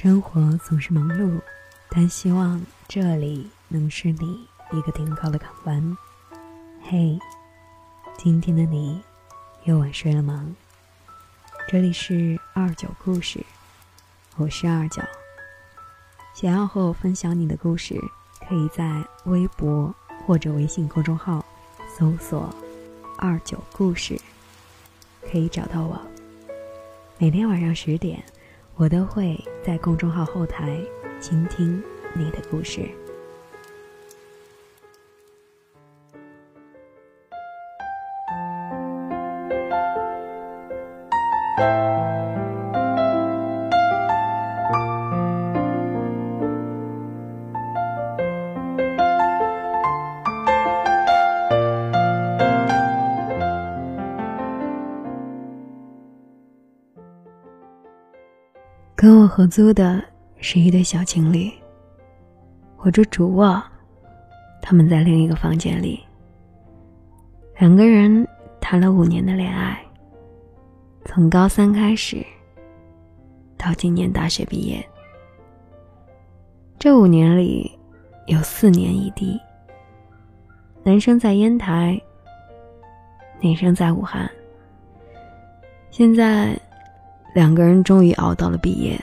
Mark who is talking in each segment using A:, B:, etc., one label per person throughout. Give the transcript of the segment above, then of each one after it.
A: 生活总是忙碌，但希望这里能是你一个停靠的港湾。嘿，今天的你又晚睡了吗？这里是二九故事，我是二九。想要和我分享你的故事，可以在微博或者微信公众号搜索“二九故事”，可以找到我。每天晚上十点。我都会在公众号后台倾听你的故事。跟我合租的是一对小情侣，我住主卧，他们在另一个房间里。两个人谈了五年的恋爱，从高三开始，到今年大学毕业。这五年里，有四年异地。男生在烟台，女生在武汉。现在。两个人终于熬到了毕业，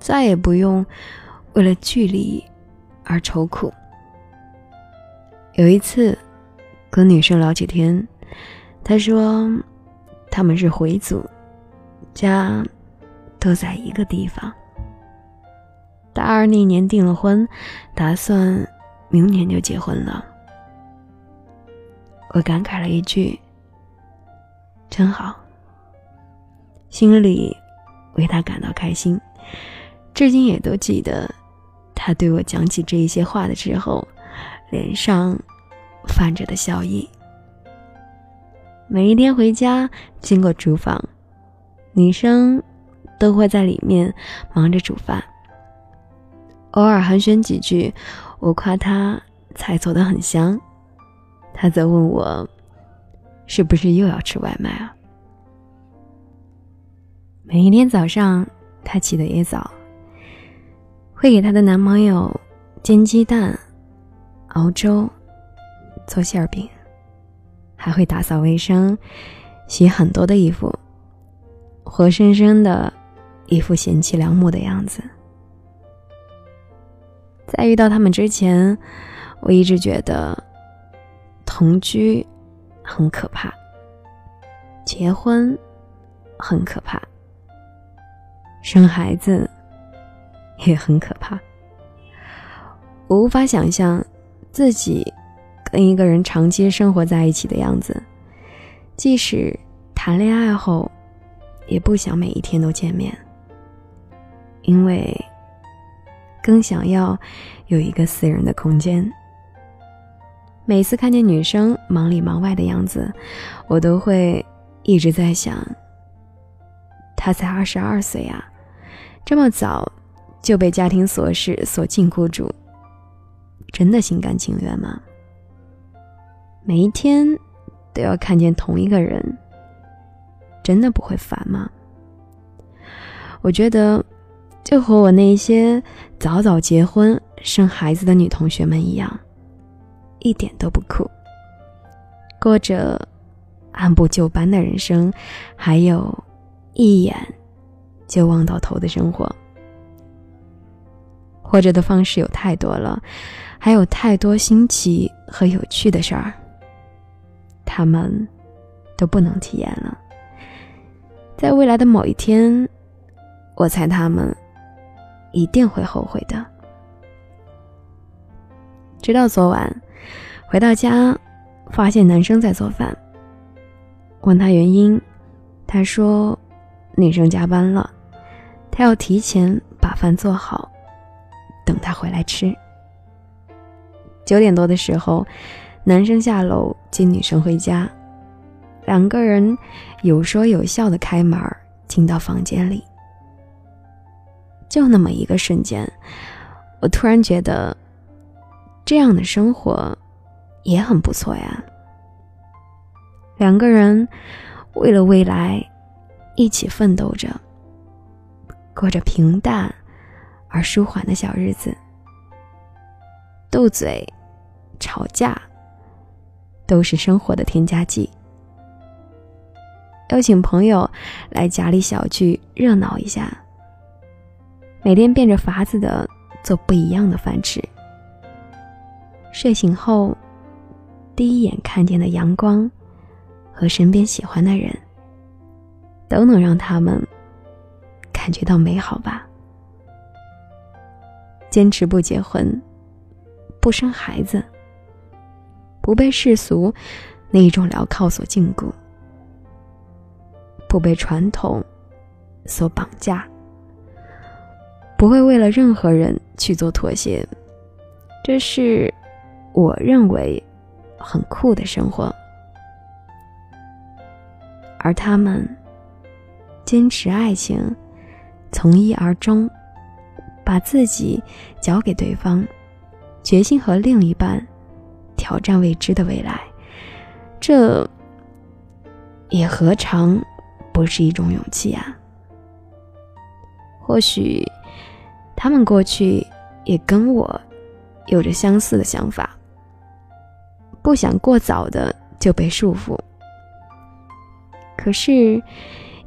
A: 再也不用为了距离而愁苦。有一次跟女生聊起天，她说他们是回族，家都在一个地方。大二那年订了婚，打算明年就结婚了。我感慨了一句：“真好。”心里为他感到开心，至今也都记得，他对我讲起这一些话的时候，脸上泛着的笑意。每一天回家经过厨房，女生都会在里面忙着煮饭，偶尔寒暄几句，我夸她菜做的很香，她则问我，是不是又要吃外卖啊？每一天早上，她起得也早，会给她的男朋友煎鸡蛋、熬粥、做馅饼，还会打扫卫生、洗很多的衣服，活生生的一副贤妻良母的样子。在遇到他们之前，我一直觉得同居很可怕，结婚很可怕。生孩子也很可怕。我无法想象自己跟一个人长期生活在一起的样子，即使谈恋爱后，也不想每一天都见面，因为更想要有一个私人的空间。每次看见女生忙里忙外的样子，我都会一直在想，他才二十二岁啊。这么早就被家庭琐事所禁锢住，真的心甘情愿吗？每一天都要看见同一个人，真的不会烦吗？我觉得就和我那些早早结婚生孩子的女同学们一样，一点都不酷，过着按部就班的人生，还有一眼。就望到头的生活，活着的方式有太多了，还有太多新奇和有趣的事儿，他们都不能体验了。在未来的某一天，我猜他们一定会后悔的。直到昨晚回到家，发现男生在做饭，问他原因，他说女生加班了。他要提前把饭做好，等他回来吃。九点多的时候，男生下楼接女生回家，两个人有说有笑的开门进到房间里。就那么一个瞬间，我突然觉得，这样的生活也很不错呀。两个人为了未来一起奋斗着。过着平淡而舒缓的小日子。斗嘴、吵架，都是生活的添加剂。邀请朋友来家里小聚热闹一下，每天变着法子的做不一样的饭吃。睡醒后，第一眼看见的阳光和身边喜欢的人，都能让他们感觉到美好吧。坚持不结婚，不生孩子，不被世俗那一种镣铐所禁锢。不被传统所绑架，不会为了任何人去做妥协，这是我认为很酷的生活。而他们坚持爱情，从一而终，把自己交给对方，决心和另一半挑战未知的未来，这也何尝？不是一种勇气啊！或许他们过去也跟我有着相似的想法，不想过早的就被束缚。可是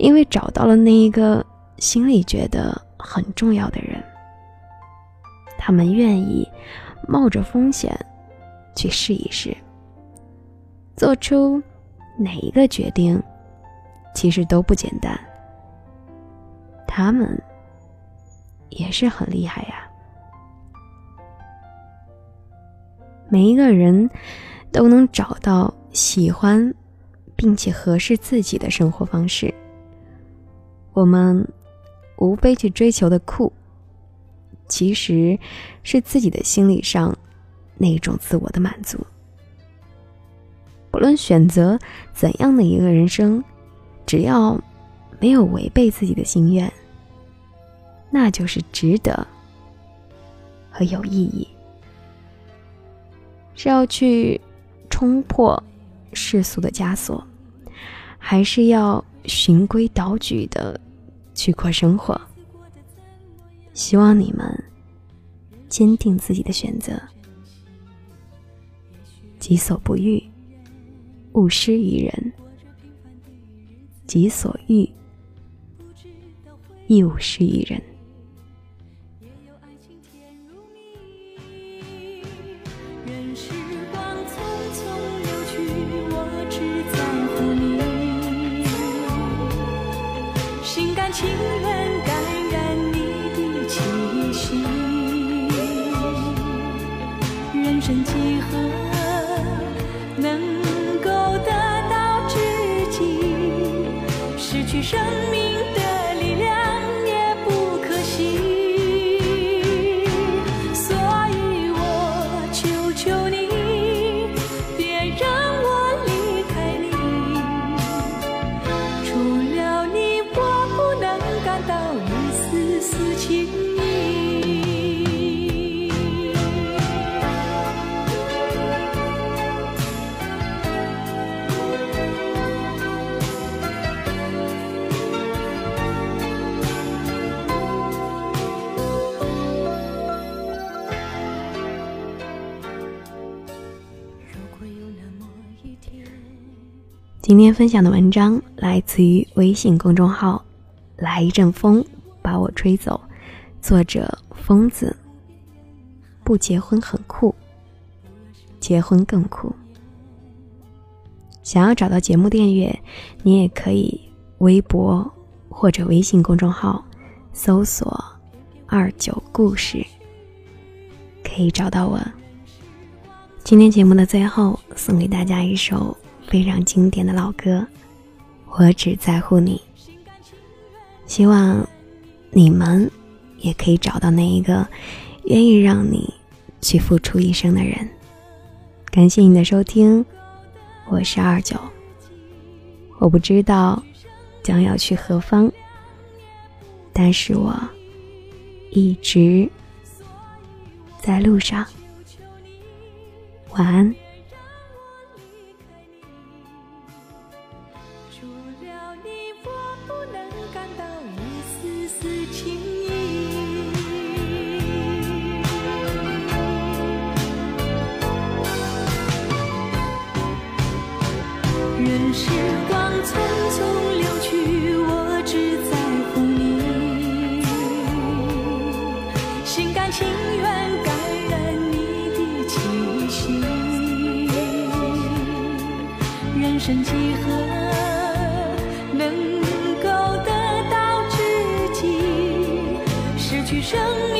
A: 因为找到了那一个心里觉得很重要的人，他们愿意冒着风险去试一试，做出哪一个决定。其实都不简单，他们也是很厉害呀。每一个人都能找到喜欢并且合适自己的生活方式。我们无非去追求的酷，其实是自己的心理上那种自我的满足。不论选择怎样的一个人生。只要没有违背自己的心愿，那就是值得和有意义。是要去冲破世俗的枷锁，还是要循规蹈矩的去过生活？希望你们坚定自己的选择，己所不欲，勿施于人。己所欲，亦勿施于人。生几何今天分享的文章来自于微信公众号“来一阵风把我吹走”，作者疯子。不结婚很酷，结婚更酷。想要找到节目订阅，你也可以微博或者微信公众号搜索“二九故事”，可以找到我。今天节目的最后，送给大家一首。非常经典的老歌，我只在乎你。希望你们也可以找到那一个愿意让你去付出一生的人。感谢你的收听，我是二九。我不知道将要去何方，但是我一直在路上。晚安。
B: 任时光匆匆流去我只在乎你。心甘情愿感染你的气息人生几何能够得到知己？失去生命